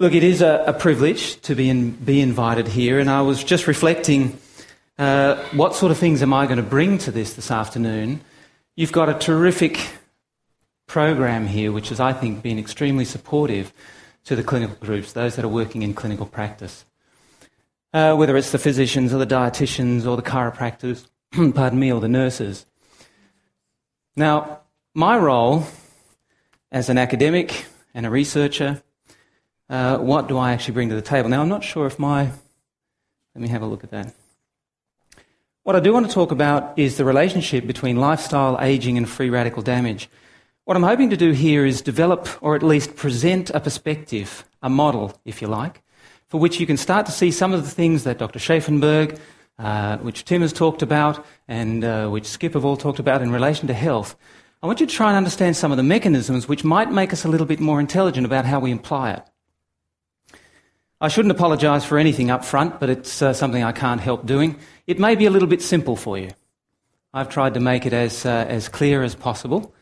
Look, it is a, a privilege to be, in, be invited here, and I was just reflecting uh, what sort of things am I going to bring to this this afternoon. You've got a terrific program here, which has, I think, been extremely supportive to the clinical groups, those that are working in clinical practice. Uh, whether it's the physicians or the dietitians or the chiropractors, pardon me, or the nurses. Now, my role as an academic and a researcher uh, what do I actually bring to the table? Now, I'm not sure if my. Let me have a look at that. What I do want to talk about is the relationship between lifestyle, aging, and free radical damage. What I'm hoping to do here is develop, or at least present, a perspective, a model, if you like, for which you can start to see some of the things that Dr. Schaffenberg, uh, which Tim has talked about, and uh, which Skip have all talked about in relation to health. I want you to try and understand some of the mechanisms which might make us a little bit more intelligent about how we apply it. I shouldn't apologise for anything up front, but it's uh, something I can't help doing. It may be a little bit simple for you. I've tried to make it as, uh, as clear as possible.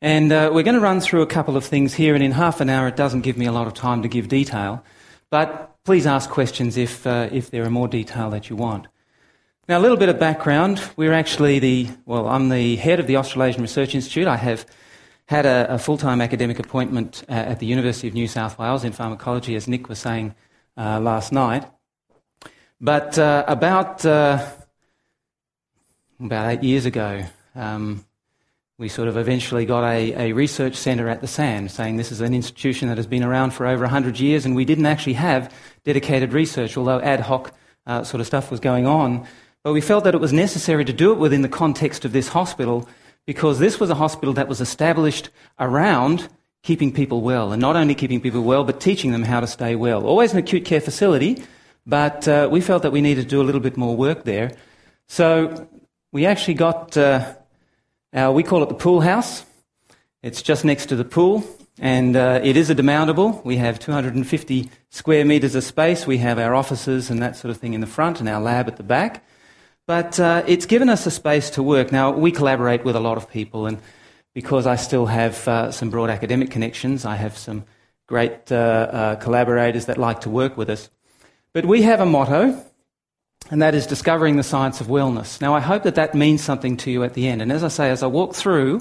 And uh, we're going to run through a couple of things here, and in half an hour it doesn't give me a lot of time to give detail. But please ask questions if, uh, if there are more detail that you want. Now, a little bit of background. We're actually the, well, I'm the head of the Australasian Research Institute. I have had a, a full time academic appointment uh, at the University of New South Wales in pharmacology, as Nick was saying uh, last night. But uh, about uh, about eight years ago, um, we sort of eventually got a, a research centre at the SAN, saying this is an institution that has been around for over 100 years, and we didn't actually have dedicated research, although ad hoc uh, sort of stuff was going on. But we felt that it was necessary to do it within the context of this hospital because this was a hospital that was established around keeping people well, and not only keeping people well, but teaching them how to stay well. Always an acute care facility, but uh, we felt that we needed to do a little bit more work there. So we actually got, uh, our, we call it the pool house. It's just next to the pool, and uh, it is a demountable. We have 250 square metres of space. We have our offices and that sort of thing in the front, and our lab at the back. But uh, it's given us a space to work. Now, we collaborate with a lot of people, and because I still have uh, some broad academic connections. I have some great uh, uh, collaborators that like to work with us. But we have a motto, and that is discovering the science of wellness. Now, I hope that that means something to you at the end. And as I say, as I walk through,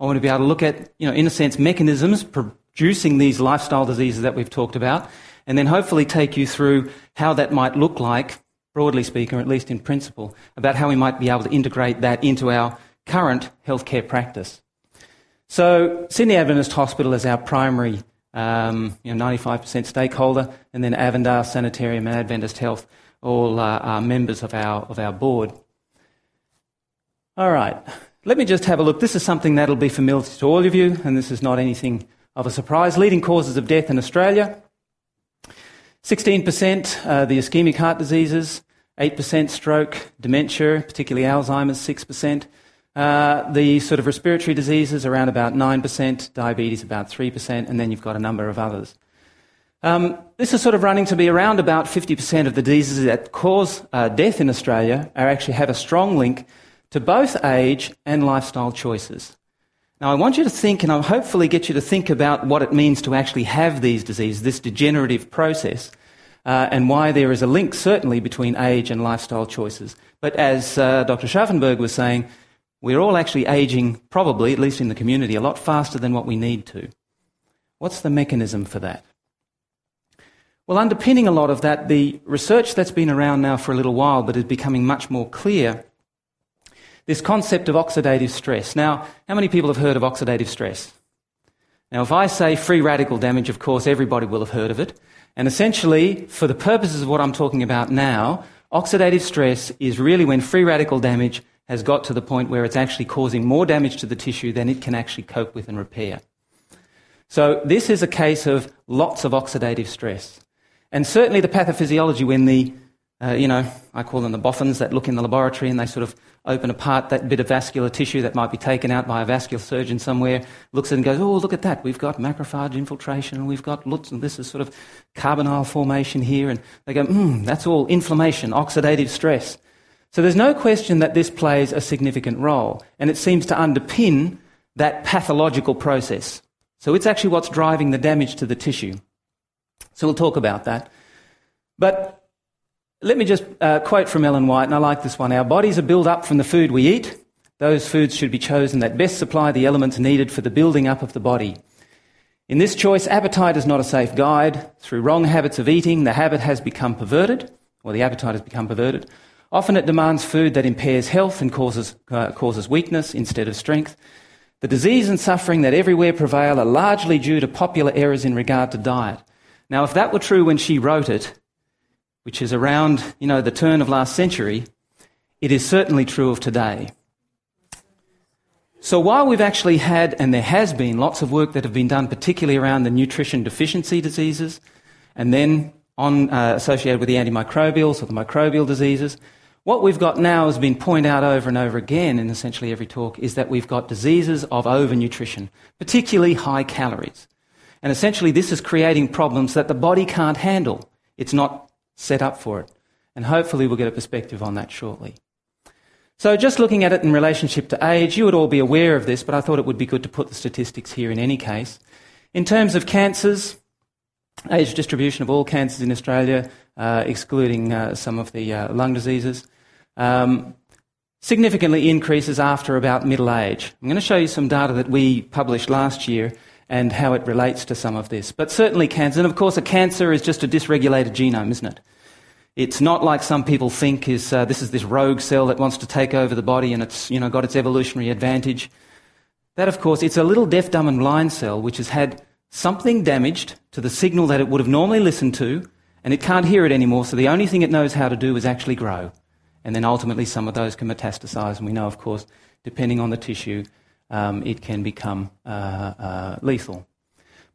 I want to be able to look at, you know, in a sense, mechanisms producing these lifestyle diseases that we've talked about, and then hopefully take you through how that might look like, broadly speaking, or at least in principle, about how we might be able to integrate that into our current healthcare practice. So Sydney Adventist Hospital is our primary, um, you know, 95% stakeholder, and then Avondale Sanitarium and Adventist Health all uh, are members of our, of our board. All right, let me just have a look. This is something that'll be familiar to all of you, and this is not anything of a surprise. Leading causes of death in Australia 16% uh, the ischemic heart diseases, 8% stroke, dementia, particularly Alzheimer's, 6%. Uh, the sort of respiratory diseases around about 9%, diabetes about 3%, and then you've got a number of others. Um, this is sort of running to be around about 50% of the diseases that cause uh, death in Australia are actually have a strong link to both age and lifestyle choices. Now, I want you to think, and I'll hopefully get you to think about what it means to actually have these diseases, this degenerative process, uh, and why there is a link, certainly, between age and lifestyle choices. But as uh, Dr. Schaffenberg was saying, we're all actually aging, probably, at least in the community, a lot faster than what we need to. What's the mechanism for that? Well, underpinning a lot of that, the research that's been around now for a little while but is becoming much more clear, this concept of oxidative stress. Now, how many people have heard of oxidative stress? Now, if I say free radical damage, of course, everybody will have heard of it. And essentially, for the purposes of what I'm talking about now, oxidative stress is really when free radical damage has got to the point where it's actually causing more damage to the tissue than it can actually cope with and repair. So this is a case of lots of oxidative stress. And certainly the pathophysiology when the, uh, you know, I call them the boffins that look in the laboratory and they sort of open apart that bit of vascular tissue that might be taken out by a vascular surgeon somewhere, looks at it and goes, oh, look at that. We've got macrophage infiltration and we've got lots and this is sort of carbonyl formation here. And they go, hmm, that's all inflammation, oxidative stress. So there's no question that this plays a significant role, and it seems to underpin that pathological process. So it's actually what's driving the damage to the tissue. So we'll talk about that. But let me just uh, quote from Ellen White, and I like this one. Our bodies are built up from the food we eat. Those foods should be chosen that best supply the elements needed for the building up of the body. In this choice, appetite is not a safe guide. Through wrong habits of eating, the habit has become perverted, or the appetite has become perverted. Often it demands food that impairs health and causes, uh, causes weakness instead of strength. The disease and suffering that everywhere prevail are largely due to popular errors in regard to diet. Now, if that were true when she wrote it, which is around, you know, the turn of last century, it is certainly true of today. So while we've actually had, and there has been, lots of work that have been done, particularly around the nutrition deficiency diseases, and then on, uh, associated with the antimicrobials or the microbial diseases, what we've got now has been pointed out over and over again in essentially every talk is that we've got diseases of overnutrition, particularly high calories. And essentially, this is creating problems that the body can't handle. It's not set up for it. And hopefully, we'll get a perspective on that shortly. So, just looking at it in relationship to age, you would all be aware of this, but I thought it would be good to put the statistics here in any case. In terms of cancers, age distribution of all cancers in Australia, uh, excluding uh, some of the uh, lung diseases, um, significantly increases after about middle age. I'm going to show you some data that we published last year and how it relates to some of this. But certainly cancer, and of course, a cancer is just a dysregulated genome, isn't it? It's not like some people think is uh, this is this rogue cell that wants to take over the body and it's you know got its evolutionary advantage. That, of course, it's a little deaf, dumb, and blind cell which has had something damaged to the signal that it would have normally listened to, and it can't hear it anymore. So the only thing it knows how to do is actually grow and then ultimately some of those can metastasize. And we know, of course, depending on the tissue, um, it can become uh, uh, lethal.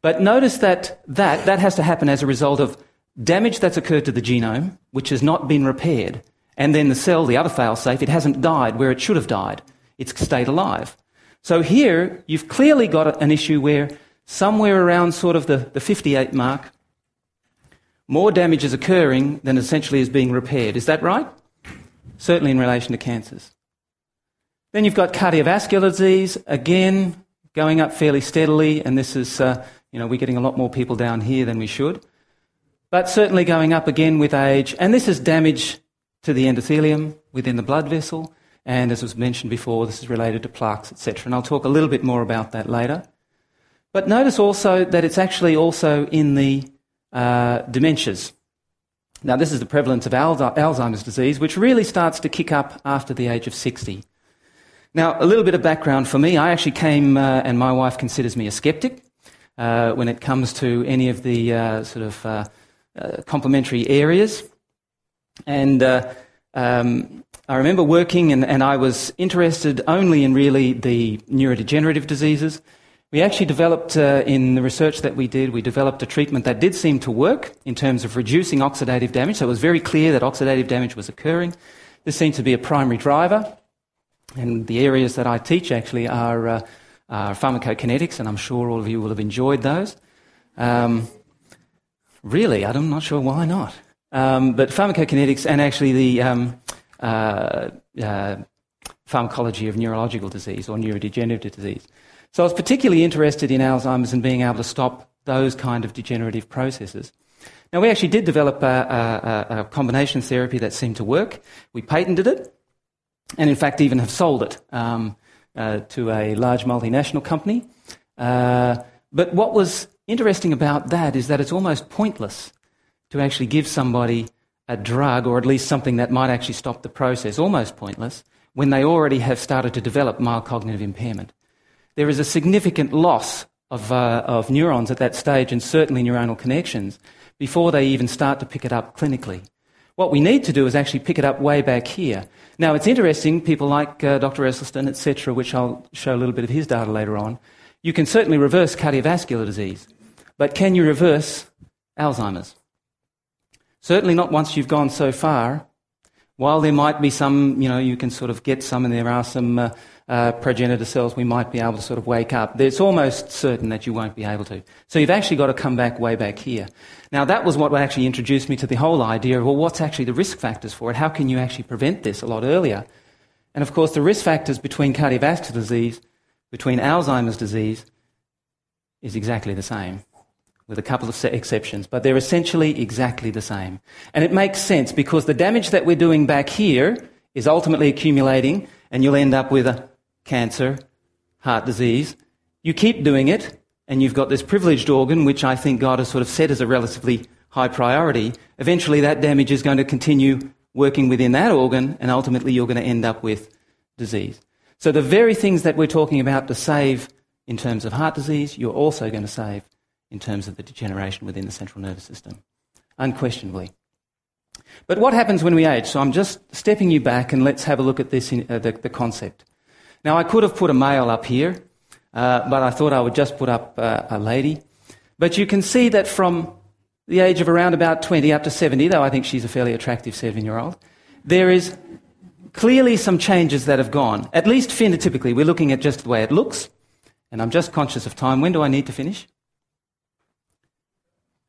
But notice that, that that has to happen as a result of damage that's occurred to the genome, which has not been repaired, and then the cell, the other failsafe, it hasn't died where it should have died. It's stayed alive. So here, you've clearly got an issue where somewhere around sort of the, the 58 mark, more damage is occurring than essentially is being repaired. Is that right? certainly in relation to cancers. Then you've got cardiovascular disease, again, going up fairly steadily, and this is, uh, you know, we're getting a lot more people down here than we should. But certainly going up again with age, and this is damage to the endothelium within the blood vessel, and as was mentioned before, this is related to plaques, etc. And I'll talk a little bit more about that later. But notice also that it's actually also in the uh, dementias. Now, this is the prevalence of Alzheimer's disease, which really starts to kick up after the age of 60. Now, a little bit of background for me. I actually came, uh, and my wife considers me a skeptic uh, when it comes to any of the uh, sort of uh, uh, complementary areas. And uh, um, I remember working, and, and I was interested only in really the neurodegenerative diseases. We actually developed, uh, in the research that we did, we developed a treatment that did seem to work in terms of reducing oxidative damage. So it was very clear that oxidative damage was occurring. This seemed to be a primary driver. And the areas that I teach actually are, uh, are pharmacokinetics, and I'm sure all of you will have enjoyed those. Um, really, I'm not sure why not. Um, but pharmacokinetics and actually the um, uh, uh pharmacology of neurological disease or neurodegenerative disease. So I was particularly interested in Alzheimer's and being able to stop those kind of degenerative processes. Now, we actually did develop a, a, a combination therapy that seemed to work. We patented it, and in fact, even have sold it um, uh, to a large multinational company. Uh, but what was interesting about that is that it's almost pointless to actually give somebody a drug, or at least something that might actually stop the process, almost pointless, when they already have started to develop mild cognitive impairment there is a significant loss of, uh, of neurons at that stage and certainly neuronal connections before they even start to pick it up clinically. What we need to do is actually pick it up way back here. Now, it's interesting, people like uh, Dr. Esselstyn, etc., which I'll show a little bit of his data later on, you can certainly reverse cardiovascular disease, but can you reverse Alzheimer's? Certainly not once you've gone so far. While there might be some, you know, you can sort of get some, and there are some uh, uh, progenitor cells, we might be able to sort of wake up. It's almost certain that you won't be able to. So you've actually got to come back way back here. Now, that was what actually introduced me to the whole idea of, well, what's actually the risk factors for it? How can you actually prevent this a lot earlier? And of course, the risk factors between cardiovascular disease, between Alzheimer's disease, is exactly the same. with a couple of exceptions, but they're essentially exactly the same. And it makes sense because the damage that we're doing back here is ultimately accumulating, and you'll end up with a cancer, heart disease. You keep doing it, and you've got this privileged organ, which I think God has sort of set as a relatively high priority. Eventually, that damage is going to continue working within that organ, and ultimately, you're going to end up with disease. So, the very things that we're talking about to save in terms of heart disease, you're also going to save in terms of the degeneration within the central nervous system, unquestionably. But what happens when we age? So I'm just stepping you back and let's have a look at this, in, uh, the, the, concept. Now, I could have put a male up here, uh, but I thought I would just put up uh, a lady. But you can see that from the age of around about 20 up to 70, though I think she's a fairly attractive seven year old, there is clearly some changes that have gone. At least phenotypically, we're looking at just the way it looks. And I'm just conscious of time. When do I need to finish?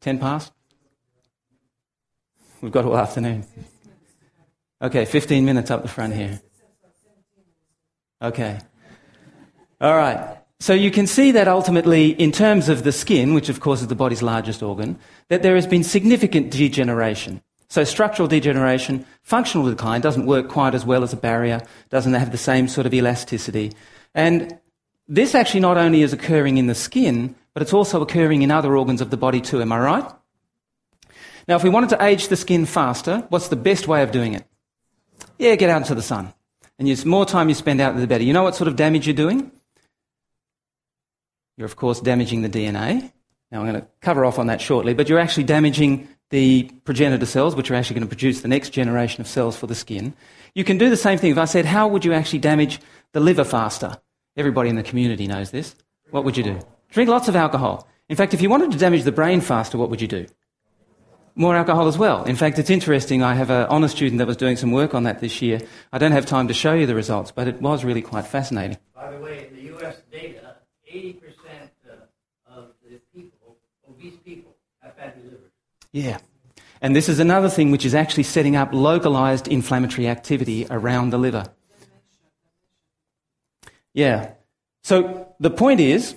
10 past? We've got all afternoon. Okay, 15 minutes up the front here. Okay. All right. So you can see that ultimately, in terms of the skin, which of course is the body's largest organ, that there has been significant degeneration. So structural degeneration, functional decline doesn't work quite as well as a barrier, doesn't have the same sort of elasticity. And this actually not only is occurring in the skin, but it's also occurring in other organs of the body too. Am I right? Now, if we wanted to age the skin faster, what's the best way of doing it? Yeah, get out into the sun. And the more time you spend out, the better. You know what sort of damage you're doing? You're, of course, damaging the DNA. Now, I'm going to cover off on that shortly, but you're actually damaging the progenitor cells, which are actually going to produce the next generation of cells for the skin. You can do the same thing. If I said, how would you actually damage the liver faster? Everybody in the community knows this. What would you do? Drink lots of alcohol. In fact, if you wanted to damage the brain faster, what would you do? More alcohol as well. In fact, it's interesting. I have an honour student that was doing some work on that this year. I don't have time to show you the results, but it was really quite fascinating. By the way, in the U.S. data, 80% uh, of the people, obese people, have fatty livers. Yeah. And this is another thing which is actually setting up localized inflammatory activity around the liver. Yeah. So the point is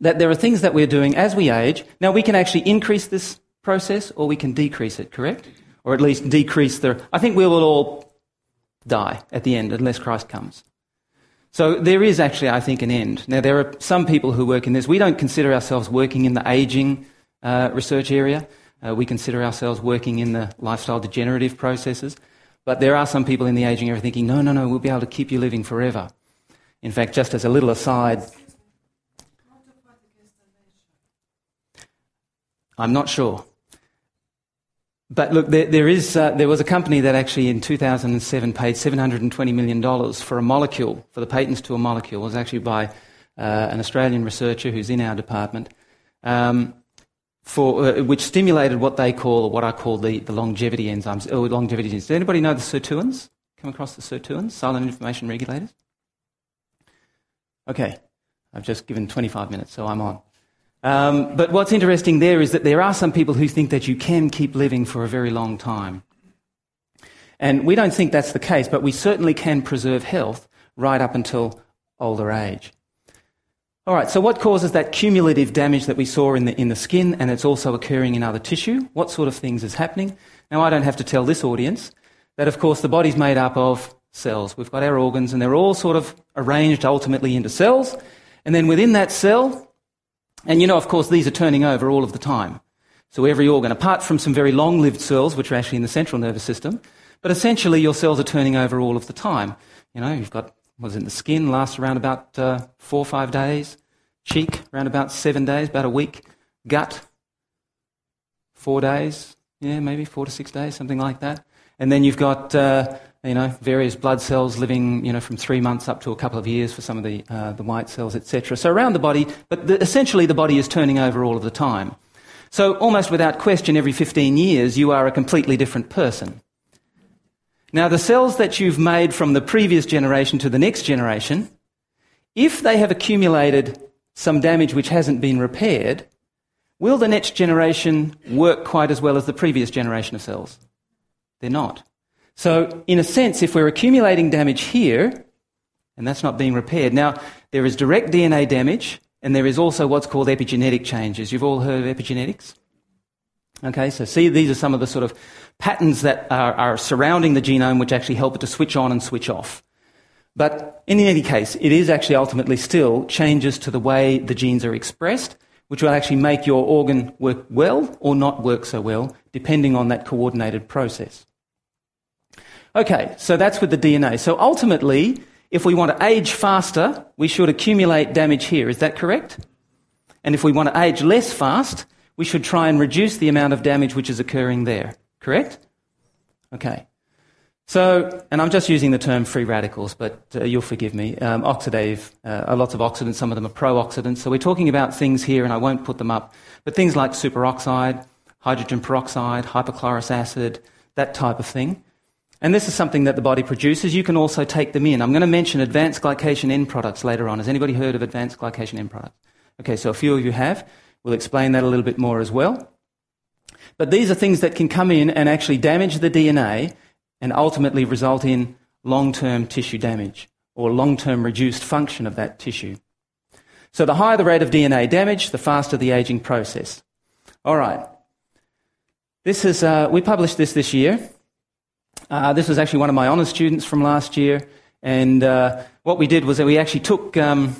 that there are things that we're doing as we age. Now, we can actually increase this process or we can decrease it, correct? Or at least decrease the. I think we will all die at the end unless Christ comes. So there is actually, I think, an end. Now, there are some people who work in this. We don't consider ourselves working in the aging uh, research area. Uh, we consider ourselves working in the lifestyle degenerative processes. But there are some people in the aging area thinking, no, no, no, we'll be able to keep you living forever. In fact, just as a little aside, I'm not sure. But look, there, there, is, uh, there was a company that actually in 2007 paid $720 million for a molecule, for the patents to a molecule. It was actually by uh, an Australian researcher who's in our department, um, for, uh, which stimulated what they call, or what I call the, the longevity enzymes, or longevity genes. Does anybody know the sirtuins? Come across the sirtuins, silent information regulators? Okay, I've just given 25 minutes, so I'm on. Um, but what's interesting there is that there are some people who think that you can keep living for a very long time. And we don't think that's the case, but we certainly can preserve health right up until older age. All right, so what causes that cumulative damage that we saw in the, in the skin and it's also occurring in other tissue? What sort of things is happening? Now, I don't have to tell this audience that, of course, the body's made up of cells. We've got our organs and they're all sort of arranged ultimately into cells. And then within that cell, and you know, of course, these are turning over all of the time. So every organ, apart from some very long-lived cells, which are actually in the central nervous system, but essentially your cells are turning over all of the time. You know, you've got what's in the skin lasts around about uh, four or five days, cheek around about seven days, about a week, gut four days, yeah, maybe four to six days, something like that. And then you've got uh, you know, various blood cells living, you know, from three months up to a couple of years for some of the, uh, the white cells, etc. So around the body, but the, essentially the body is turning over all of the time. So almost without question, every 15 years, you are a completely different person. Now, the cells that you've made from the previous generation to the next generation, if they have accumulated some damage which hasn't been repaired, will the next generation work quite as well as the previous generation of cells? They're not. So, in a sense, if we're accumulating damage here, and that's not being repaired, now there is direct DNA damage and there is also what's called epigenetic changes. You've all heard of epigenetics? Okay, so see, these are some of the sort of patterns that are, are surrounding the genome which actually help it to switch on and switch off. But in any case, it is actually ultimately still changes to the way the genes are expressed, which will actually make your organ work well or not work so well, depending on that coordinated process. Okay, so that's with the DNA. So ultimately, if we want to age faster, we should accumulate damage here. Is that correct? And if we want to age less fast, we should try and reduce the amount of damage which is occurring there. Correct? Okay. So, and I'm just using the term free radicals, but uh, you'll forgive me. Um, oxidative, uh, lots of oxidants, some of them are pro-oxidants. So we're talking about things here, and I won't put them up, but things like superoxide, hydrogen peroxide, hypochlorous acid, that type of thing. And this is something that the body produces. You can also take them in. I'm going to mention advanced glycation end products later on. Has anybody heard of advanced glycation end products? Okay, so a few of you have. We'll explain that a little bit more as well. But these are things that can come in and actually damage the DNA and ultimately result in long term tissue damage or long term reduced function of that tissue. So the higher the rate of DNA damage, the faster the aging process. All right. This is, uh, we published this this year. Uh, this was actually one of my honours students from last year. And uh, what we did was that we actually took, um,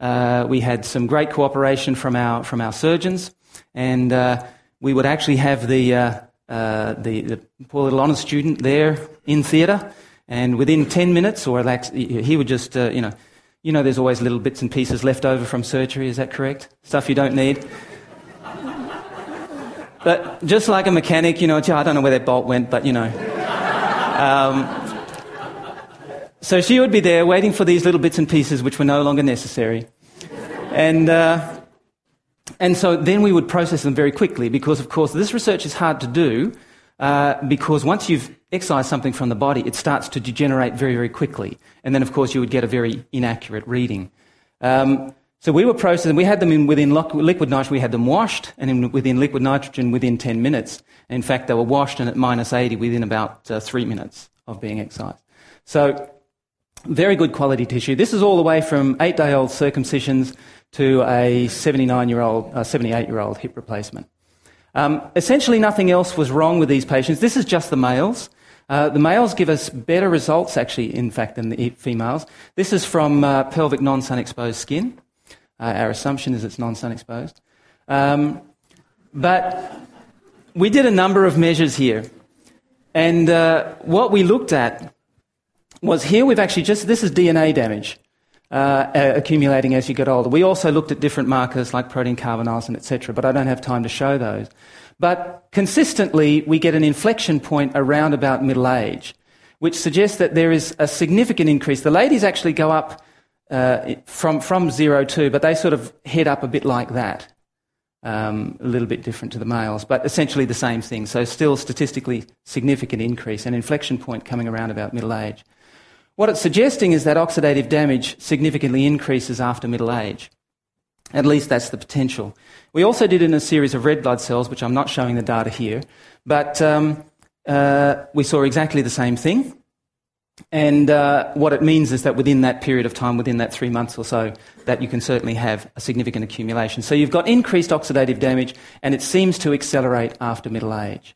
uh, we had some great cooperation from our, from our surgeons. And uh, we would actually have the, uh, uh, the, the, poor little honours student there in theatre. And within 10 minutes, or he would just, you know, you know, there's always little bits and pieces left over from surgery, is that correct? Stuff you don't need. but just like a mechanic, you know, I don't know where that bolt went, but you know. Um, so she would be there waiting for these little bits and pieces which were no longer necessary. And, uh, and so then we would process them very quickly because, of course, this research is hard to do uh, because once you've excised something from the body, it starts to degenerate very, very quickly. And then, of course, you would get a very inaccurate reading. Um, so we were processing, we had them in within liquid nitrogen, we had them washed, and in, within liquid nitrogen within 10 minutes. In fact, they were washed and at minus 80 within about uh, three minutes of being excised. So, very good quality tissue. This is all the way from eight day old circumcisions to a 79 year old, uh, 78 year old hip replacement. Um, essentially, nothing else was wrong with these patients. This is just the males. Uh, the males give us better results, actually, in fact, than the females. This is from uh, pelvic non sun exposed skin. Uh, our assumption is it's non sun exposed. Um, but we did a number of measures here. And uh, what we looked at was here we've actually just, this is DNA damage uh, accumulating as you get older. We also looked at different markers like protein carbonyls and etc., but I don't have time to show those. But consistently, we get an inflection point around about middle age, which suggests that there is a significant increase. The ladies actually go up uh, from, from zero to, but they sort of head up a bit like that. Um, a little bit different to the males, but essentially the same thing. So, still statistically significant increase, an inflection point coming around about middle age. What it's suggesting is that oxidative damage significantly increases after middle age. At least that's the potential. We also did in a series of red blood cells, which I'm not showing the data here, but um, uh, we saw exactly the same thing. And uh, what it means is that within that period of time, within that three months or so, that you can certainly have a significant accumulation. So you've got increased oxidative damage, and it seems to accelerate after middle age.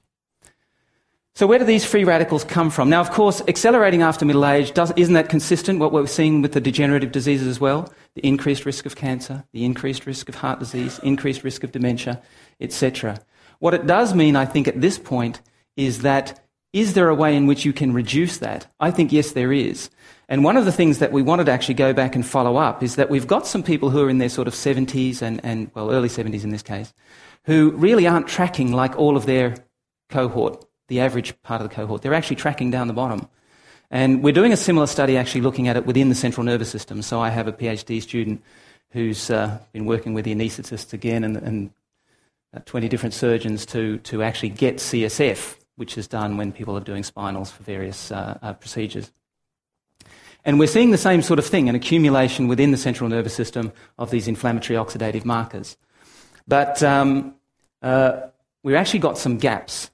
So where do these free radicals come from? Now, of course, accelerating after middle age, isn't that consistent what we're seeing with the degenerative diseases as well? The increased risk of cancer, the increased risk of heart disease, increased risk of dementia, etc. What it does mean, I think, at this point, is that is there a way in which you can reduce that? I think yes, there is. And one of the things that we wanted to actually go back and follow up is that we've got some people who are in their sort of 70s and, and well, early 70s in this case, who really aren't tracking like all of their cohort, the average part of the cohort. They're actually tracking down the bottom. And we're doing a similar study actually looking at it within the central nervous system. So I have a PhD student who's uh, been working with the anaesthetists again and, and uh, 20 different surgeons to, to actually get CSF which is done when people are doing spinals for various uh, uh, procedures. And we're seeing the same sort of thing, an accumulation within the central nervous system of these inflammatory oxidative markers. But um, uh, we've actually got some gaps.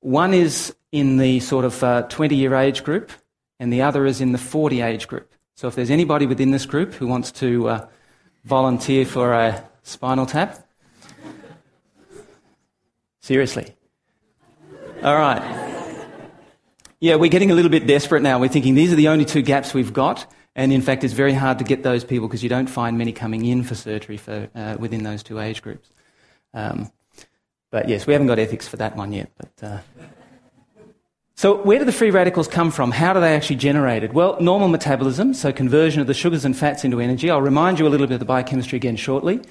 One is in the sort of 20 uh, year age group, and the other is in the 40 age group. So if there's anybody within this group who wants to uh, volunteer for a spinal tap? Seriously. All right. Yeah, we're getting a little bit desperate now. We're thinking these are the only two gaps we've got. And in fact, it's very hard to get those people because you don't find many coming in for surgery for, uh, within those two age groups. Um, but yes, we haven't got ethics for that one yet. But, uh... So, where do the free radicals come from? How do they actually generated? Well, normal metabolism, so conversion of the sugars and fats into energy. I'll remind you a little bit of the biochemistry again shortly.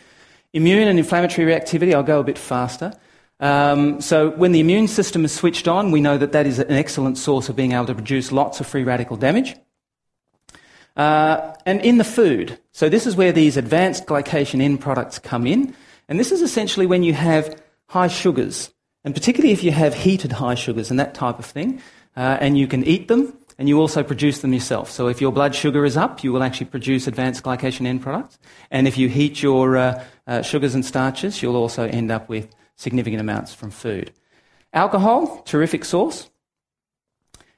Immune and inflammatory reactivity, I'll go a bit faster. Um, so, when the immune system is switched on, we know that that is an excellent source of being able to produce lots of free radical damage. Uh, and in the food, so this is where these advanced glycation end products come in. And this is essentially when you have high sugars, and particularly if you have heated high sugars and that type of thing, uh, and you can eat them, and you also produce them yourself. So if your blood sugar is up, you will actually produce advanced glycation end products. And if you heat your uh, uh sugars and starches, you'll also end up with significant amounts from food. Alcohol, terrific source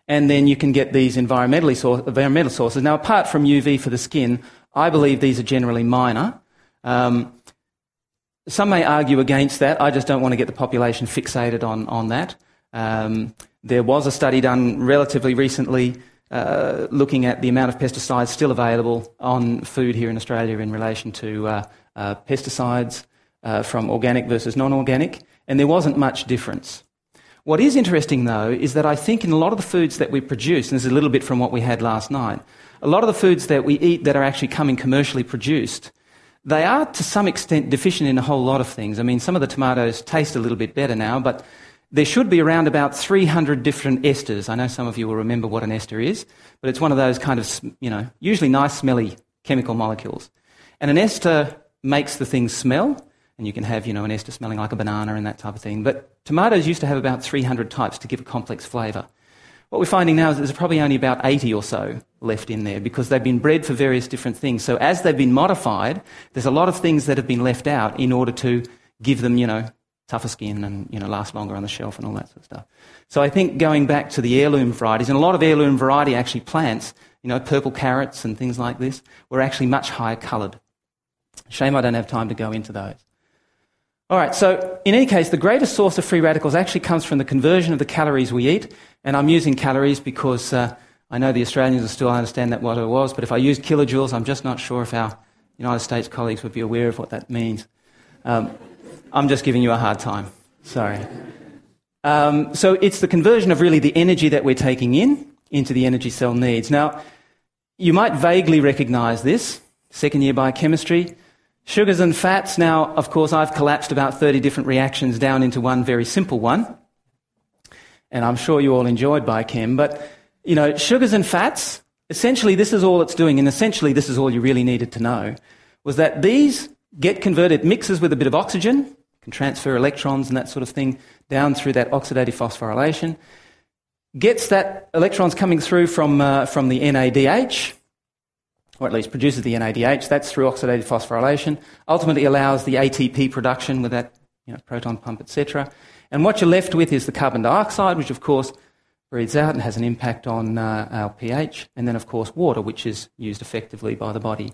and then you can get these environmentally environmental sources. Now, apart from UV for the skin, I believe these are generally minor. Um, some may argue against that. I just don't want to get the population fixated on, on that. Um, there was a study done relatively recently uh, looking at the amount of pesticides still available on food here in Australia in relation to uh, uh, pesticides uh, from organic versus non organic, and there wasn't much difference. What is interesting, though, is that I think in a lot of the foods that we produce, and this is a little bit from what we had last night, a lot of the foods that we eat that are actually coming commercially produced, they are to some extent deficient in a whole lot of things. I mean, some of the tomatoes taste a little bit better now, but there should be around about 300 different esters. I know some of you will remember what an ester is, but it's one of those kind of, you know, usually nice smelly chemical molecules. And an ester makes the thing smell, and you can have, you know, an ester smelling like a banana and that type of thing. But tomatoes used to have about 300 types to give a complex flavour. What we're finding now is there's probably only about 80 or so left in there because they've been bred for various different things. So as they've been modified, there's a lot of things that have been left out in order to give them, you know, tougher skin and, you know, last longer on the shelf and all that sort of stuff. So I think going back to the heirloom varieties, and a lot of heirloom variety actually plants, you know, purple carrots and things like this, were actually much higher coloured. Shame I don't have time to go into those. All right, so in any case, the greatest source of free radicals actually comes from the conversion of the calories we eat. And I'm using calories because uh, I know the Australians will still understand that what it was, but if I use kilojoules, I'm just not sure if our United States colleagues would be aware of what that means. Um, I'm just giving you a hard time. Sorry. Um, so it's the conversion of really the energy that we're taking in into the energy cell needs. Now, you might vaguely recognize this, second year biochemistry. Sugars and fats, now, of course, I've collapsed about 30 different reactions down into one very simple one. And I'm sure you all enjoyed by biochem, but, you know, sugars and fats, essentially this is all it's doing, and essentially this is all you really needed to know, was that these get converted, mixes with a bit of oxygen, can transfer electrons and that sort of thing down through that oxidative phosphorylation, gets that electrons coming through from, uh, from the NADH, or at least produces the NADH. That's through oxidative phosphorylation. Ultimately allows the ATP production with that you know, proton pump, etc. And what you're left with is the carbon dioxide, which of course breathes out and has an impact on uh, our pH. And then of course water, which is used effectively by the body.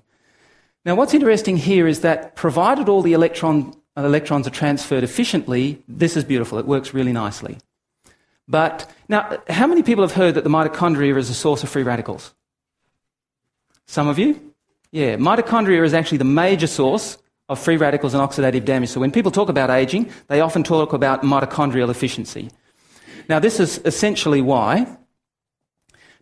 Now what's interesting here is that provided all the electron, uh, electrons are transferred efficiently, this is beautiful. It works really nicely. But now, how many people have heard that the mitochondria is a source of free radicals? Some of you? Yeah, mitochondria is actually the major source of free radicals and oxidative damage. So when people talk about aging, they often talk about mitochondrial efficiency. Now, this is essentially why.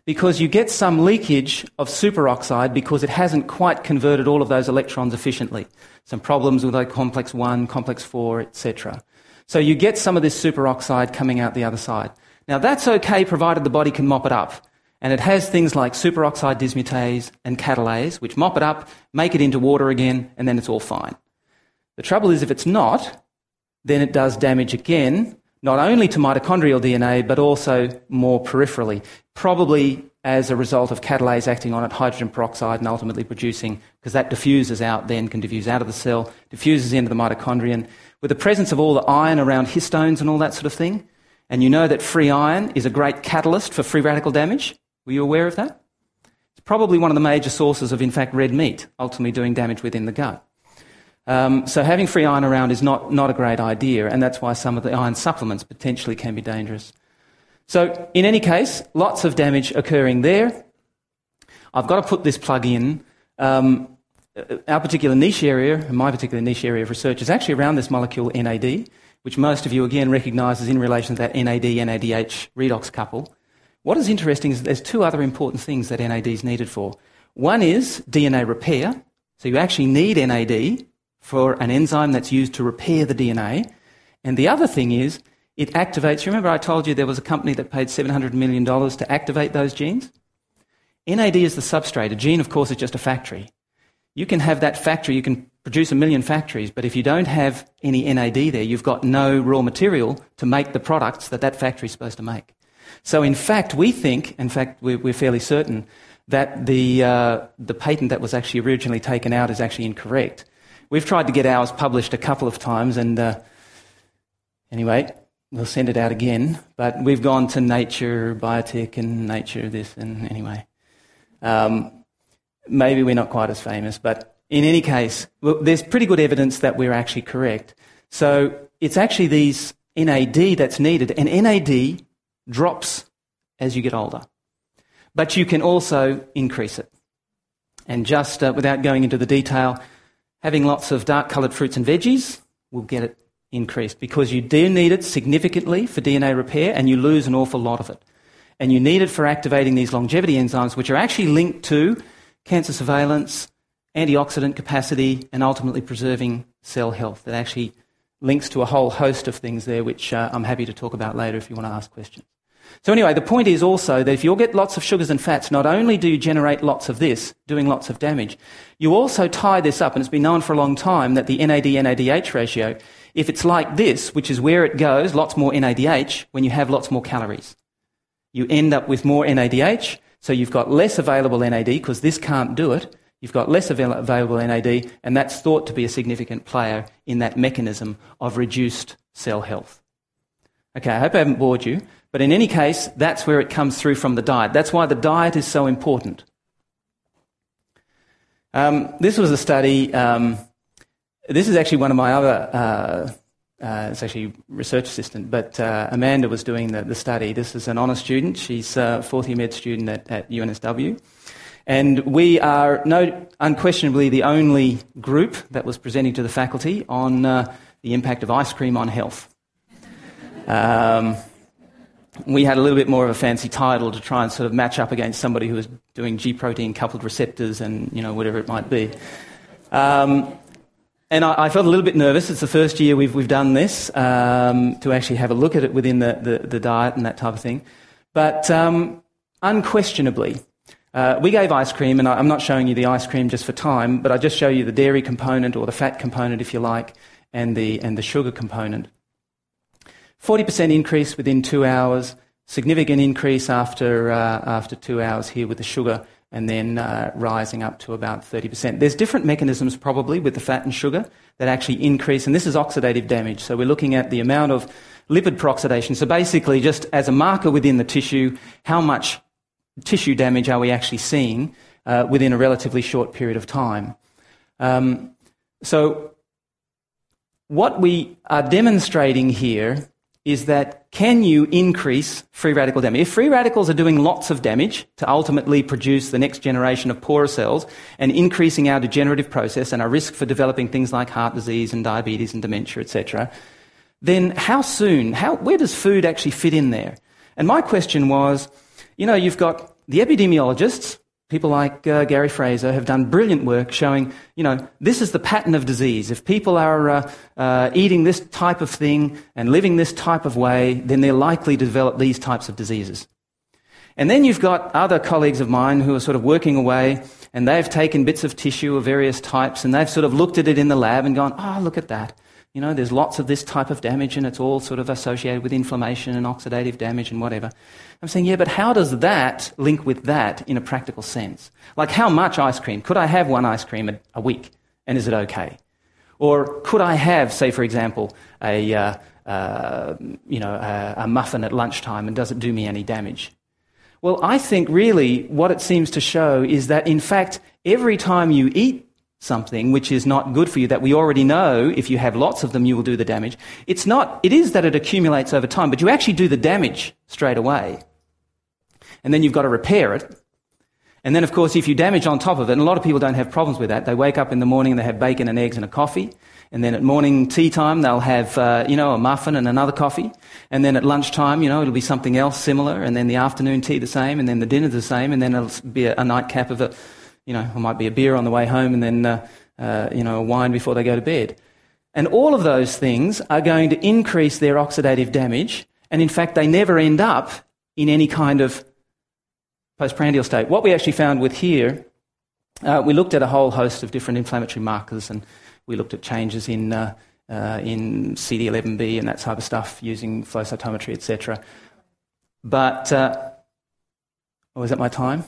Because you get some leakage of superoxide because it hasn't quite converted all of those electrons efficiently. Some problems with like complex 1, complex 4, etc. So you get some of this superoxide coming out the other side. Now that's okay provided the body can mop it up. And it has things like superoxide dismutase and catalase, which mop it up, make it into water again, and then it's all fine. The trouble is, if it's not, then it does damage again, not only to mitochondrial DNA, but also more peripherally, probably as a result of catalase acting on it, hydrogen peroxide, and ultimately producing, because that diffuses out, then can diffuse out of the cell, diffuses into the mitochondrion. With the presence of all the iron around histones and all that sort of thing, and you know that free iron is a great catalyst for free radical damage, were you aware of that? It's probably one of the major sources of, in fact, red meat ultimately doing damage within the gut. Um, so having free iron around is not, not a great idea, and that's why some of the iron supplements potentially can be dangerous. So in any case, lots of damage occurring there. I've got to put this plug in. Um, our particular niche area, my particular niche area of research, is actually around this molecule NAD, which most of you again recognise as in relation to that NAD NADH redox couple. What is interesting is there's two other important things that NAD is needed for. One is DNA repair. So you actually need NAD for an enzyme that's used to repair the DNA. And the other thing is it activates. Remember, I told you there was a company that paid $700 million to activate those genes? NAD is the substrate. A gene, of course, is just a factory. You can have that factory, you can produce a million factories, but if you don't have any NAD there, you've got no raw material to make the products that that factory is supposed to make. So, in fact, we think, in fact, we're, we're fairly certain that the, uh, the patent that was actually originally taken out is actually incorrect. We've tried to get ours published a couple of times, and uh, anyway, we'll send it out again. But we've gone to Nature Biotech and Nature this, and anyway. Um, maybe we're not quite as famous, but in any case, well, there's pretty good evidence that we're actually correct. So it's actually these NAD that's needed, and NAD drops as you get older. But you can also increase it. And just uh, without going into the detail, having lots of dark coloured fruits and veggies will get it increased because you do need it significantly for DNA repair and you lose an awful lot of it. And you need it for activating these longevity enzymes, which are actually linked to cancer surveillance, antioxidant capacity, and ultimately preserving cell health. That actually links to a whole host of things there, which uh, I'm happy to talk about later if you want to ask questions. So, anyway, the point is also that if you get lots of sugars and fats, not only do you generate lots of this, doing lots of damage, you also tie this up, and it's been known for a long time that the NAD NADH ratio, if it's like this, which is where it goes, lots more NADH, when you have lots more calories. You end up with more NADH, so you've got less available NAD because this can't do it. You've got less available NAD, and that's thought to be a significant player in that mechanism of reduced cell health. Okay, I hope I haven't bored you, but in any case, that's where it comes through from the diet. That's why the diet is so important. Um, this was a study. Um, this is actually one of my other. Uh, uh, it's actually research assistant, but uh, Amanda was doing the, the, study. This is an honour student. She's a fourth year med student at, at UNSW. And we are no, unquestionably the only group that was presenting to the faculty on uh, the impact of ice cream on health. Um, we had a little bit more of a fancy title to try and sort of match up against somebody who was doing G protein coupled receptors and you know whatever it might be. Um, and I, I, felt a little bit nervous. It's the first year we've, we've done this um, to actually have a look at it within the, the, the diet and that type of thing. But um, unquestionably, uh, we gave ice cream, and I, I'm not showing you the ice cream just for time, but I just show you the dairy component or the fat component, if you like, and the, and the sugar component. 40% increase within two hours, significant increase after, uh, after two hours here with the sugar, and then uh, rising up to about 30%. There's different mechanisms probably with the fat and sugar that actually increase, and this is oxidative damage. So we're looking at the amount of lipid peroxidation. So basically, just as a marker within the tissue, how much tissue damage are we actually seeing uh, within a relatively short period of time? Um, so what we are demonstrating here is that can you increase free radical damage? If free radicals are doing lots of damage to ultimately produce the next generation of poorer cells and increasing our degenerative process and our risk for developing things like heart disease and diabetes and dementia, etc., then how soon, how, where does food actually fit in there? And my question was, you know, you've got the epidemiologists people like uh, Gary Fraser have done brilliant work showing, you know, this is the pattern of disease. If people are uh, uh, eating this type of thing and living this type of way, then they're likely to develop these types of diseases. And then you've got other colleagues of mine who are sort of working away and they've taken bits of tissue of various types and they've sort of looked at it in the lab and gone, oh, look at that. You know, there's lots of this type of damage and it's all sort of associated with inflammation and oxidative damage and whatever. I'm saying, yeah, but how does that link with that in a practical sense? Like, how much ice cream? Could I have one ice cream a, week and is it okay? Or could I have, say, for example, a, uh, uh, you know, a, a muffin at lunchtime and does it do me any damage? Well, I think really what it seems to show is that, in fact, every time you eat something which is not good for you that we already know if you have lots of them you will do the damage. It's not, it is that it accumulates over time, but you actually do the damage straight away. And then you've got to repair it. And then, of course, if you damage on top of it, and a lot of people don't have problems with that, they wake up in the morning and they have bacon and eggs and a coffee. And then at morning tea time, they'll have, uh, you know, a muffin and another coffee. And then at lunchtime, you know, it'll be something else similar. And then the afternoon tea the same. And then the dinner the same. And then it'll be a, a nightcap of a, you know, it might be a beer on the way home and then, uh, uh, you know, a wine before they go to bed. And all of those things are going to increase their oxidative damage. And in fact, they never end up in any kind of postprandial state. What we actually found with here, uh, we looked at a whole host of different inflammatory markers and we looked at changes in, uh, uh, in CD11B and that type of stuff using flow cytometry, etc. But, uh, oh, is that my time?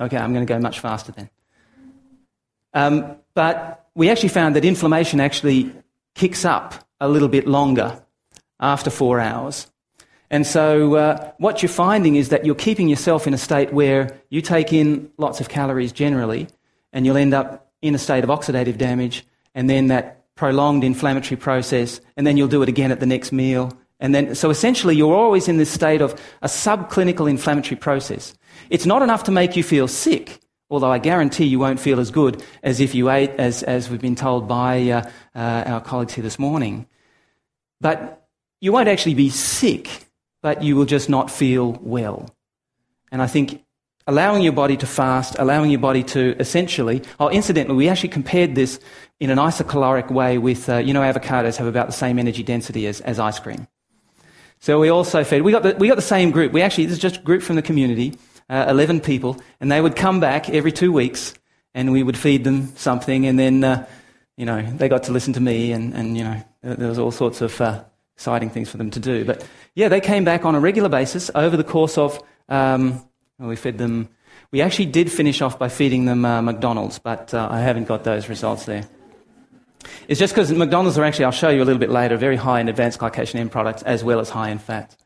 Okay, I'm going to go much faster then. Um, but we actually found that inflammation actually kicks up a little bit longer after four hours. And so, uh, what you're finding is that you're keeping yourself in a state where you take in lots of calories generally, and you'll end up in a state of oxidative damage, and then that prolonged inflammatory process, and then you'll do it again at the next meal. And then, so essentially, you're always in this state of a subclinical inflammatory process. It's not enough to make you feel sick, although I guarantee you won't feel as good as if you ate, as, as we've been told by uh, uh, our colleagues here this morning. But you won't actually be sick but you will just not feel well. And I think allowing your body to fast, allowing your body to essentially, oh, incidentally, we actually compared this in an isocaloric way with, uh, you know, avocados have about the same energy density as, as ice cream. So we also fed, we got, the, we got the same group. We actually, this is just a group from the community, uh, 11 people, and they would come back every two weeks and we would feed them something and then, uh, you know, they got to listen to me and, and you know, there was all sorts of uh, exciting things for them to do. But yeah, they came back on a regular basis over the course of. Um, we fed them. We actually did finish off by feeding them uh, McDonald's, but uh, I haven't got those results there. It's just because McDonald's are actually, I'll show you a little bit later, very high in advanced glycation end products as well as high in fat.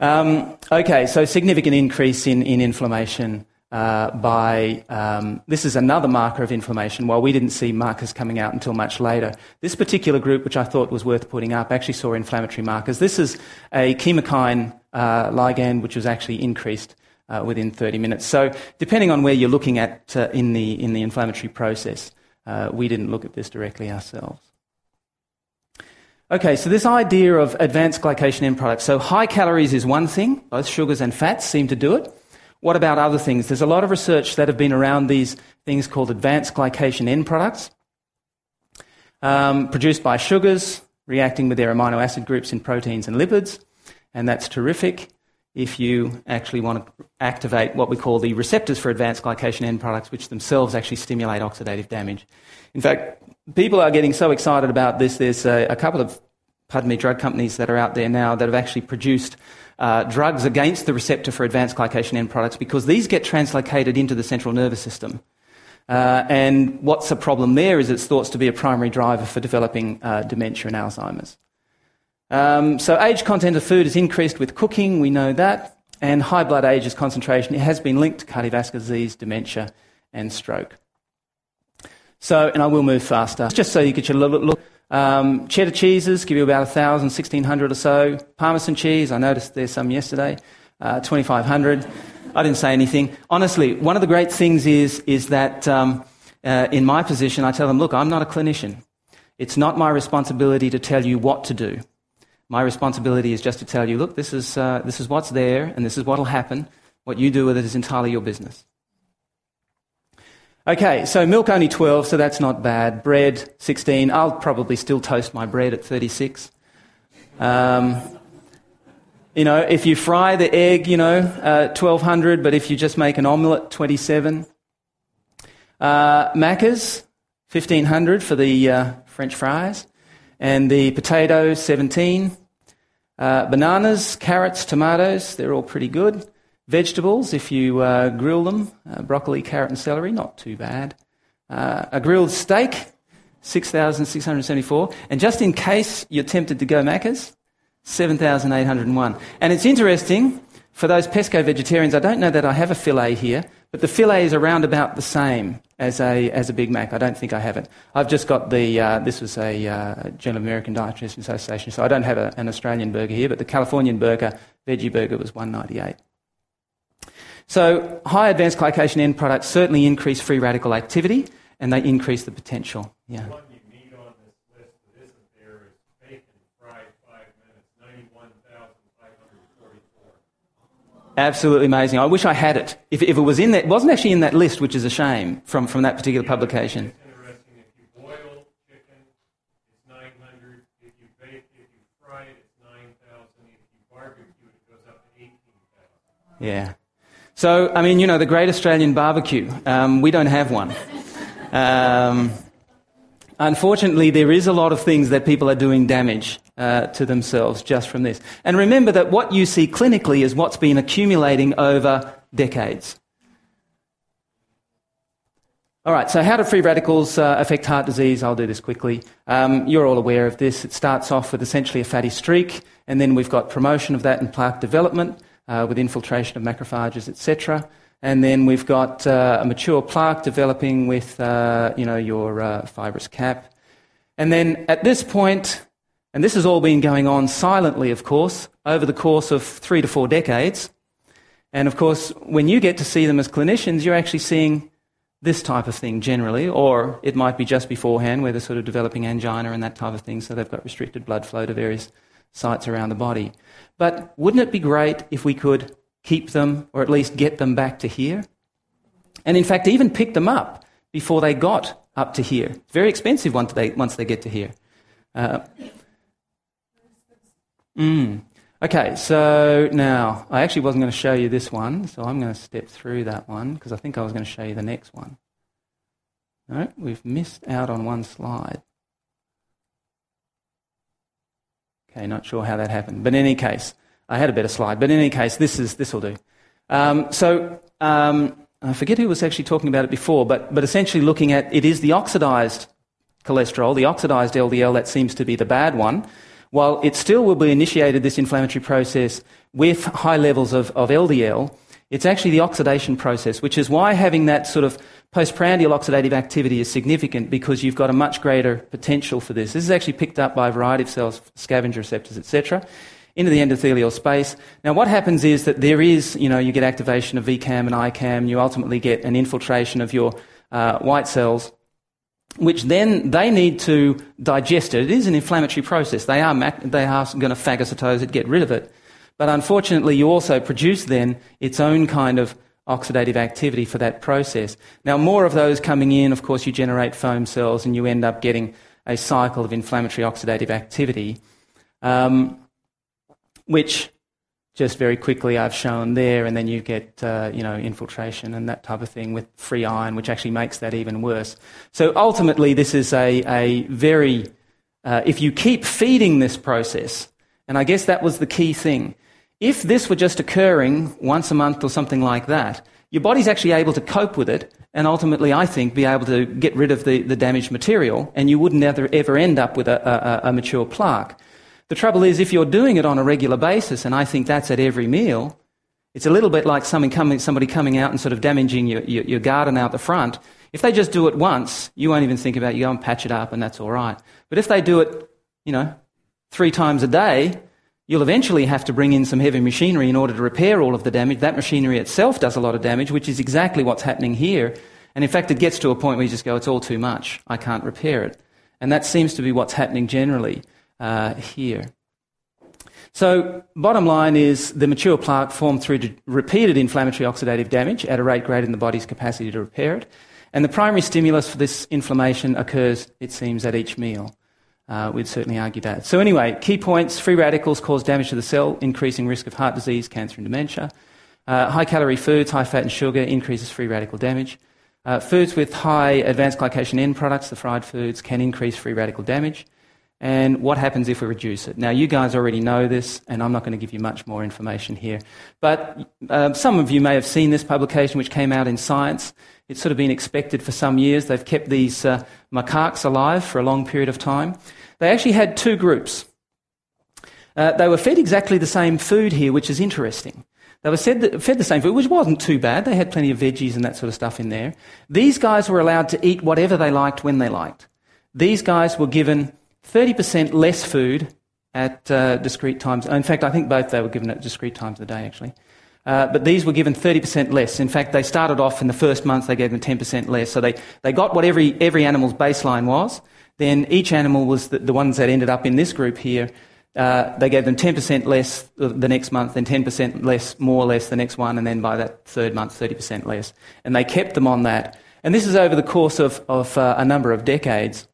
Um, okay, so significant increase in, in inflammation uh, by um, this is another marker of inflammation. While we didn't see markers coming out until much later, this particular group, which I thought was worth putting up, actually saw inflammatory markers. This is a chemokine uh, ligand, which was actually increased uh, within 30 minutes. So, depending on where you're looking at uh, in the in the inflammatory process, uh, we didn't look at this directly ourselves. Okay, so this idea of advanced glycation end products. So, high calories is one thing; both sugars and fats seem to do it. What about other things? There's a lot of research that have been around these things called advanced glycation end products, um, produced by sugars, reacting with their amino acid groups in proteins and lipids, and that's terrific if you actually want to activate what we call the receptors for advanced glycation end products, which themselves actually stimulate oxidative damage. In fact, people are getting so excited about this. There's a, a couple of, pardon me, drug companies that are out there now that have actually produced uh, drugs against the receptor for advanced glycation end products because these get translocated into the central nervous system. Uh, and what's the problem there is it's thought to be a primary driver for developing uh, dementia and Alzheimer's. Um, so, age content of food is increased with cooking, we know that, and high blood ages concentration it has been linked to cardiovascular disease, dementia, and stroke. So, and I will move faster, just so you get your little look. Um, cheddar cheeses give you about 1,000, 1,600 or so. Parmesan cheese, I noticed there's some yesterday, uh, 2,500. I didn't say anything. Honestly, one of the great things is, is that um, uh, in my position, I tell them, look, I'm not a clinician. It's not my responsibility to tell you what to do. My responsibility is just to tell you, look, this is, uh, this is what's there and this is what will happen. What you do with it is entirely your business. Okay, so milk only 12, so that's not bad. Bread 16. I'll probably still toast my bread at 36. Um, you know, if you fry the egg, you know, uh, 1200, but if you just make an omelette, 27. Uh, Macca's, 1500 for the uh, French fries. And the potato, 17. Uh, bananas, carrots, tomatoes, they're all pretty good. Vegetables, if you uh, grill them, uh, broccoli, carrot, and celery, not too bad. Uh, a grilled steak, 6,674. And just in case you're tempted to go Macca's, 7,801. And it's interesting, for those pesco vegetarians, I don't know that I have a filet here, but the filet is around about the same as a, as a Big Mac. I don't think I have it. I've just got the, uh, this was a uh, of American Dietitian Association, so I don't have a, an Australian burger here, but the Californian burger, veggie burger, was 198. So high advanced glycation end products certainly increase free radical activity and they increase the potential. Yeah. Absolutely amazing. I wish I had it. If, if it was in that, it wasn't actually in that list, which is a shame from, from that particular yeah, publication. interesting. If you boil chicken, it's 900. If you bake, if you fry it, it's 9,000. If you barbecue it, it goes up to 18,000. Yeah. So, I mean, you know, the Great Australian Barbecue. Um, we don't have one. Um, unfortunately, there is a lot of things that people are doing damage uh, to themselves just from this. And remember that what you see clinically is what's been accumulating over decades. All right, so how do free radicals uh, affect heart disease? I'll do this quickly. Um, you're all aware of this. It starts off with essentially a fatty streak, and then we've got promotion of that and plaque development uh, with infiltration of macrophages, etc. And then we've got uh, a mature plaque developing with, uh, you know, your uh, fibrous cap. And then at this point, and this has all been going on silently, of course, over the course of three to four decades. And of course, when you get to see them as clinicians, you're actually seeing this type of thing generally, or it might be just beforehand where they're sort of developing angina and that type of thing, so they've got restricted blood flow to various sites around the body. But wouldn't it be great if we could keep them, or at least get them back to here? And in fact, even pick them up before they got up to here. It's very expensive once they, once they get to here. Uh, mm. Okay, so now I actually wasn't going to show you this one, so I'm going to step through that one because I think I was going to show you the next one. No, we've missed out on one slide. Okay, not sure how that happened. But in any case, I had a better slide. But in any case, this is this will do. Um, so um, I forget who was actually talking about it before, but but essentially looking at it is the oxidized cholesterol, the oxidized LDL that seems to be the bad one. While it still will be initiated this inflammatory process with high levels of, of LDL, it's actually the oxidation process, which is why having that sort of postprandial oxidative activity is significant because you've got a much greater potential for this. This is actually picked up by a variety of cells, scavenger receptors, etc., into the endothelial space. Now, what happens is that there is, you know, you get activation of VCAM and ICAM, you ultimately get an infiltration of your uh, white cells, which then they need to digest it. It is an inflammatory process. They are, mac- they are going to phagocytose it, get rid of it. But unfortunately, you also produce then its own kind of oxidative activity for that process. Now, more of those coming in, of course, you generate foam cells and you end up getting a cycle of inflammatory oxidative activity, um, which just very quickly I've shown there, and then you get uh, you know infiltration and that type of thing with free iron, which actually makes that even worse. So ultimately, this is a, a very uh, if you keep feeding this process, and I guess that was the key thing. If this were just occurring once a month or something like that, your body's actually able to cope with it and ultimately, I think, be able to get rid of the, the damaged material and you wouldn't ever, ever end up with a, a, a mature plaque. The trouble is, if you're doing it on a regular basis, and I think that's at every meal, it's a little bit like coming, somebody coming out and sort of damaging your, your, your, garden out the front. If they just do it once, you won't even think about it. You go and patch it up, and that's all right. But if they do it, you know, three times a day, You'll eventually have to bring in some heavy machinery in order to repair all of the damage. That machinery itself does a lot of damage, which is exactly what's happening here. And in fact, it gets to a point where you just go, it's all too much. I can't repair it. And that seems to be what's happening generally uh, here. So, bottom line is the mature plaque formed through repeated inflammatory oxidative damage at a rate greater than the body's capacity to repair it. And the primary stimulus for this inflammation occurs, it seems, at each meal. Uh, we'd certainly argue that. So, anyway, key points free radicals cause damage to the cell, increasing risk of heart disease, cancer, and dementia. Uh, high calorie foods, high fat and sugar increases free radical damage. Uh, foods with high advanced glycation end products, the fried foods, can increase free radical damage. And what happens if we reduce it? Now, you guys already know this, and I'm not going to give you much more information here. But uh, some of you may have seen this publication, which came out in Science. It's sort of been expected for some years. They've kept these uh, macaques alive for a long period of time. They actually had two groups. Uh, they were fed exactly the same food here, which is interesting. They were fed, fed the same food, which wasn't too bad. They had plenty of veggies and that sort of stuff in there. These guys were allowed to eat whatever they liked when they liked. These guys were given 30% less food at uh, discrete times. In fact, I think both they were given at discrete times of the day, actually. Uh, but these were given 30% less. In fact, they started off in the first month, they gave them 10% less. So they, they got what every, every animal's baseline was. Then each animal was the, the ones that ended up in this group here. Uh, they gave them 10% less the next month, then 10% less, more or less the next one, and then by that third month, 30% less. And they kept them on that. And this is over the course of, of uh, a number of decades.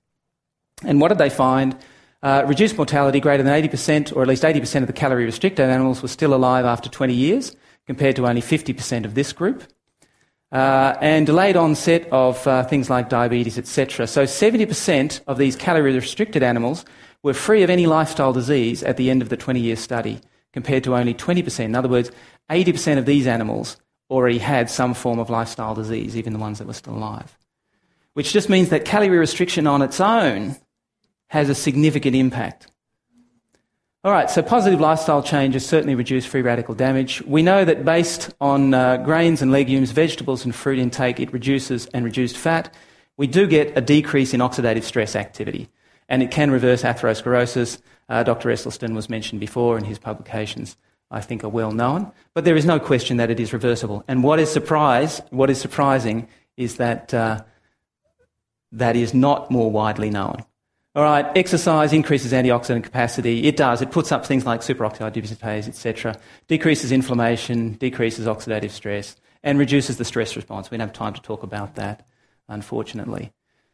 And what did they find? Uh, reduced mortality greater than 80%, or at least 80% of the calorie restricted animals were still alive after 20 years, compared to only 50% of this group. Uh, and delayed onset of uh, things like diabetes, etc. So 70% of these calorie restricted animals were free of any lifestyle disease at the end of the 20 year study, compared to only 20%. In other words, 80% of these animals already had some form of lifestyle disease, even the ones that were still alive. Which just means that calorie restriction on its own has a significant impact. All right, so positive lifestyle changes certainly reduce free radical damage. We know that based on uh, grains and legumes, vegetables, and fruit intake, it reduces and reduced fat. We do get a decrease in oxidative stress activity, and it can reverse atherosclerosis. Uh, Dr. Esselstyn was mentioned before, and his publications, I think, are well known. But there is no question that it is reversible. And what is, surprise, what is surprising is that uh, that is not more widely known. All right, exercise increases antioxidant capacity. It does. It puts up things like superoxide dismutase, etc. Decreases inflammation, decreases oxidative stress, and reduces the stress response. We don't have time to talk about that, unfortunately.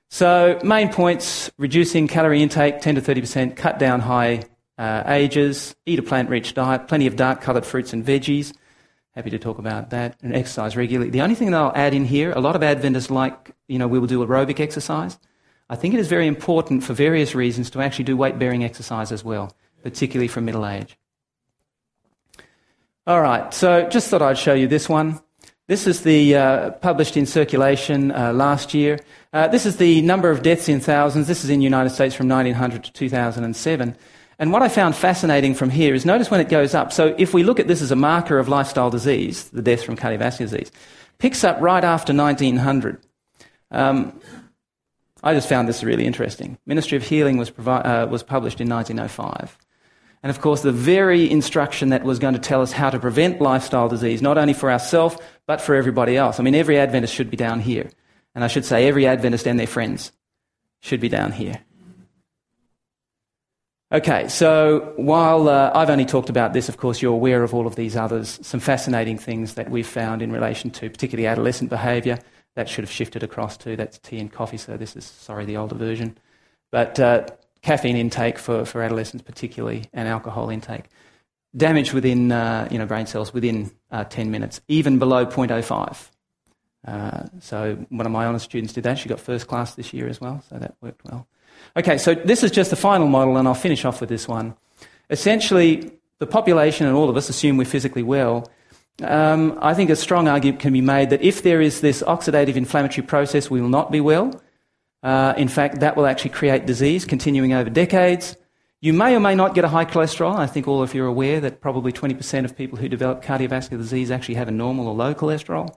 So, main points reducing calorie intake 10 to 30%, cut down high uh, ages, eat a plant rich diet, plenty of dark coloured fruits and veggies. Happy to talk about that, and exercise regularly. The only thing that I'll add in here a lot of Adventists like, you know, we will do aerobic exercise. I think it is very important for various reasons to actually do weight bearing exercise as well, particularly for middle age. All right, so just thought I'd show you this one. This is the uh, published in circulation uh, last year. Uh, this is the number of deaths in thousands. This is in the United States from 1900 to 2007. And what I found fascinating from here is notice when it goes up. So if we look at this as a marker of lifestyle disease, the death from cardiovascular disease, picks up right after 1900. Um, I just found this really interesting. Ministry of Healing was, provi- uh, was published in 1905. And of course, the very instruction that was going to tell us how to prevent lifestyle disease, not only for ourselves, but for everybody else. I mean, every Adventist should be down here. And I should say, every Adventist and their friends should be down here. Okay, so while uh, I've only talked about this, of course, you're aware of all of these others, some fascinating things that we've found in relation to particularly adolescent behaviour that should have shifted across to. That's tea and coffee, so this is, sorry, the older version. But uh, caffeine intake for, for adolescents, particularly, and alcohol intake. Damage within uh, you know, brain cells within uh, 10 minutes, even below 0.05. Uh, so one of my honours students did that. She got first class this year as well, so that worked well. Okay, so this is just the final model, and I'll finish off with this one. Essentially, the population and all of us assume we're physically well, um, I think a strong argument can be made that if there is this oxidative inflammatory process, we will not be well. Uh, in fact, that will actually create disease continuing over decades. You may or may not get a high cholesterol. I think all of you are aware that probably 20% of people who develop cardiovascular disease actually have a normal or low cholesterol.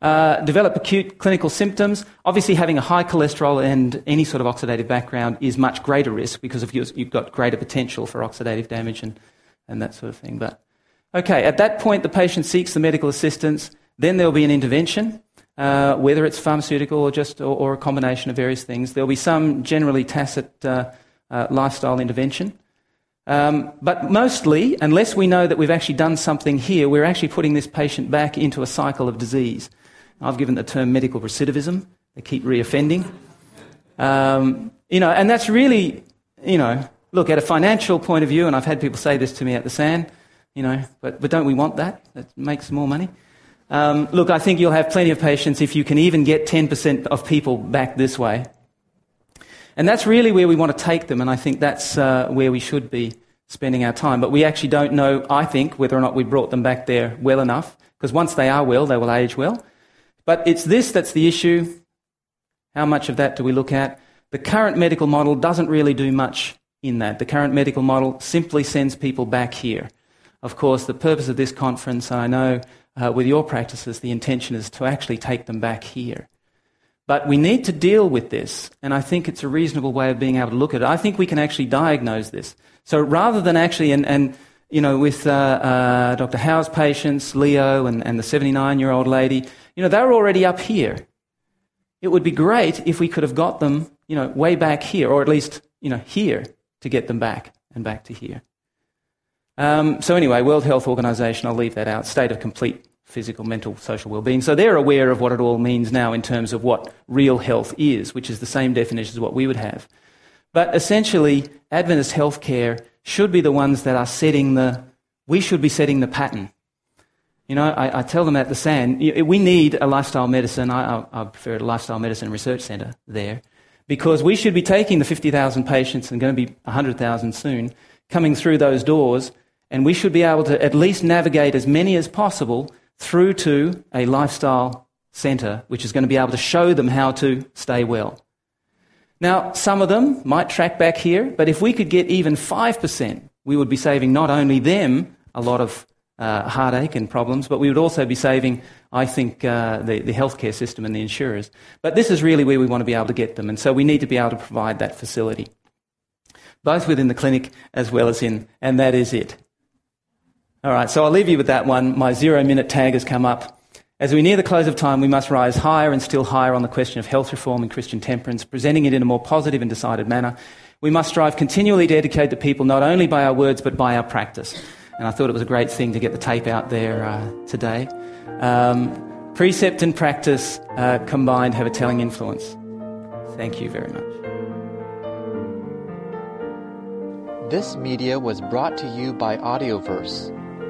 Uh, develop acute clinical symptoms. Obviously, having a high cholesterol and any sort of oxidative background is much greater risk because of you've got greater potential for oxidative damage and, and that sort of thing. But Okay, at that point, the patient seeks the medical assistance. Then there'll be an intervention, uh, whether it's pharmaceutical or just or, or, a combination of various things. There'll be some generally tacit uh, uh, lifestyle intervention. Um, but mostly, unless we know that we've actually done something here, we're actually putting this patient back into a cycle of disease. I've given the term medical recidivism. They keep reoffending. Um, you know, and that's really, you know, look, at a financial point of view, and I've had people say this to me at the SAN, you know, but, but don't we want that? That makes more money. Um, look, I think you'll have plenty of patients if you can even get 10% of people back this way. And that's really where we want to take them, and I think that's uh, where we should be spending our time. But we actually don't know, I think, whether or not we brought them back there well enough, because once they are well, they will age well. But it's this that's the issue. How much of that do we look at? The current medical model doesn't really do much in that. The current medical model simply sends people back here. Of course, the purpose of this conference, and I know uh, with your practices, the intention is to actually take them back here. But we need to deal with this, and I think it's a reasonable way of being able to look at it. I think we can actually diagnose this. So rather than actually, and, and you know, with uh, uh, Dr. Howe's patients, Leo and, and the 79 year old lady, you know, they're already up here. It would be great if we could have got them, you know, way back here, or at least, you know, here to get them back and back to here. Um, so anyway, World Health Organization, I'll leave that out. State of complete physical, mental, social well-being. So they're aware of what it all means now in terms of what real health is, which is the same definition as what we would have. But essentially, Adventist healthcare should be the ones that are setting the, we should be setting the pattern. You know, I, I tell them at the SAN, we need a lifestyle medicine, I, I prefer a lifestyle medicine research centre there, because we should be taking the 50,000 patients and going to be 100,000 soon, coming through those doors, and we should be able to at least navigate as many as possible through to a lifestyle centre, which is going to be able to show them how to stay well. Now, some of them might track back here, but if we could get even 5%, we would be saving not only them a lot of uh, heartache and problems, but we would also be saving, I think, uh, the, the healthcare system and the insurers. But this is really where we want to be able to get them, and so we need to be able to provide that facility, both within the clinic as well as in, and that is it. All right, so I'll leave you with that one. My zero minute tag has come up. As we near the close of time, we must rise higher and still higher on the question of health reform and Christian temperance, presenting it in a more positive and decided manner. We must strive continually to educate the people not only by our words but by our practice. And I thought it was a great thing to get the tape out there uh, today. Um, precept and practice uh, combined have a telling influence. Thank you very much. This media was brought to you by Audioverse